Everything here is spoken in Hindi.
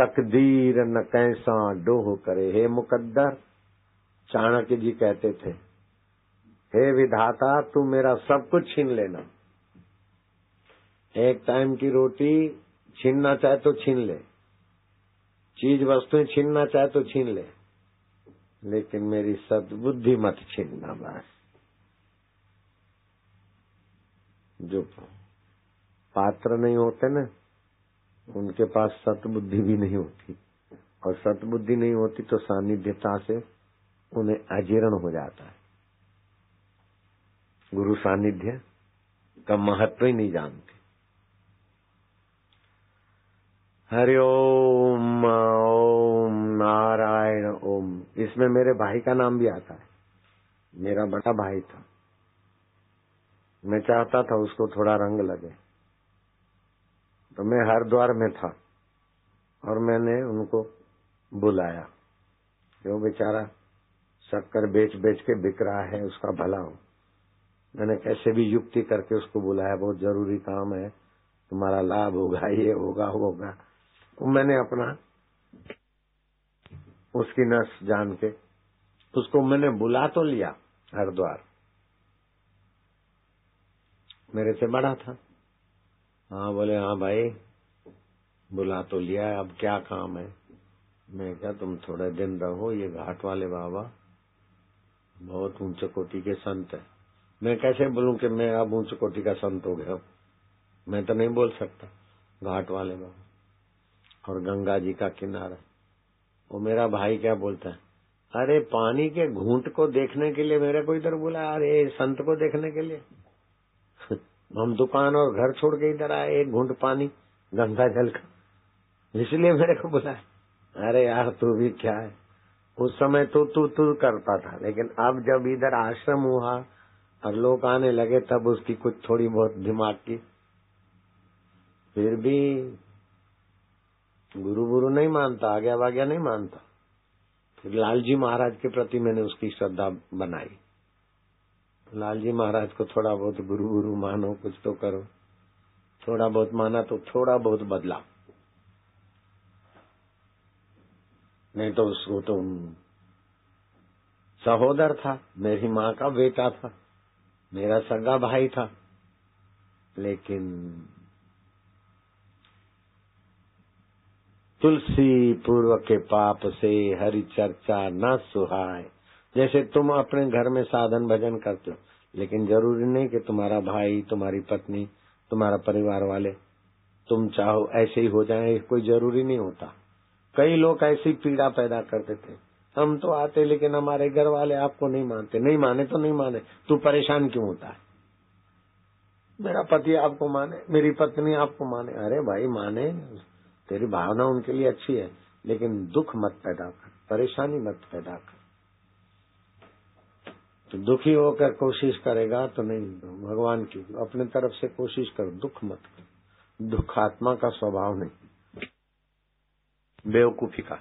तकदीर न कैसा डोह करे। हे मुकद्दर, चाणक्य जी कहते थे, हे विधाता, तू मेरा सब कुछ छीन लेना। एक टाइम की रोटी छीनना चाहे तो छीन ले। चीज़ वस्तुएँ छीनना चाहे तो छीन ले। लेकिन मेरी सदबुद्धि मत छीनना बस। जो पात्र नहीं होते ना उनके पास सतबुद्धि भी नहीं होती। और सतबुद्धि नहीं होती तो सानिध्यता से उन्हें अजीर्ण हो जाता है। गुरु सानिध्य का महत्व ही नहीं जानते। हरि ओम ओम, नारायण ओम। इसमें मेरे भाई का नाम भी आता है। मेरा बड़ा भाई था। मैं चाहता था उसको थोड़ा रंग लगे। तो मैं हरिद्वार में था और मैंने उनको बुलाया। क्यों बेचारा? शक्कर बेच बेच के बिक रहा है, उसका भला हो। मैंने कैसे भी युक्ति करके उसको बुलाया, बहुत ज़रूरी काम है। तुम्हारा लाभ होगा, ये होगा होगा। तो मैंने अपना उसकी नस जान के उसको मैंने बुला तो लिया हरिद्वार। मेरे से बड़ा था। हाँ बोले हाँ भाई, बुला तो लिया अब क्या काम है? मैं क्या तुम थोड़े दिन रहो, ये घाट वाले बाबा बहुत ऊँचे कोटि के संत है। मैं कैसे बोलूँ कि मैं अब ऊँचे कोटि का संत हो गया मैं तो नहीं बोल सकता, घाट वाले बाबा और गंगा जी का किनारा। वो मेरा भाई क्या बोलता है? अरे, पानी के घूंट को देखने के लिए मेरे को इधर बोला अरे, संत को देखने के लिए। हम दुकान और घर छोड़ के इधर आए, एक घूंट पानी, गंगा जल का। इसलिए मेरे को बुलाया। अरे यार, तू भी क्या है? उस समय तो तू तू करता था, लेकिन अब जब इधर आश्रम हुआ और लोग आने लगे, तब उसकी कुछ थोड़ी बहुत दिमाग की। फिर भी गुरु गुरु नहीं मानता आज्ञा वाज्ञा नहीं मानता। फिर लालजी महाराज के प्रति मैंने उसकी श्रद्धा बनाई। लालजी महाराज को थोड़ा बहुत गुरु गुरु मानो, कुछ तो करो। थोड़ा बहुत माना तो थोड़ा बहुत बदला। नहीं तो उसको तो सहोदर था, मेरी माँ का बेटा था, मेरा सगा भाई था। लेकिन तुलसी पूर्व के पाप से हरि चर्चा न सुहाय जैसे तुम अपने घर में साधन भजन करते हो, लेकिन ज़रूरी नहीं कि तुम्हारा भाई, तुम्हारी पत्नी, तुम्हारा परिवार वाले, तुम चाहो ऐसे ही हो जाए कोई ज़रूरी नहीं होता। कई लोग ऐसी पीड़ा पैदा करते थे। हम तो आते, लेकिन हमारे घर वाले आपको नहीं मानते। नहीं माने तो नहीं माने। तू परेशान क्यों होता है? मेरा पति आपको माने, मेरी पत्नी आपको माने। अरे भाई, माने। तेरी भावना उनके लिए अच्छी है, लेकिन दुख मत पैदा कर, परेशानी मत पैदा कर। तो दुखी होकर कोशिश करेगा तो नहीं, भगवान की, अपने तरफ़ से कोशिश कर, दुख मत कर दुख आत्मा का स्वभाव नहीं। बेवकूफ़ी का।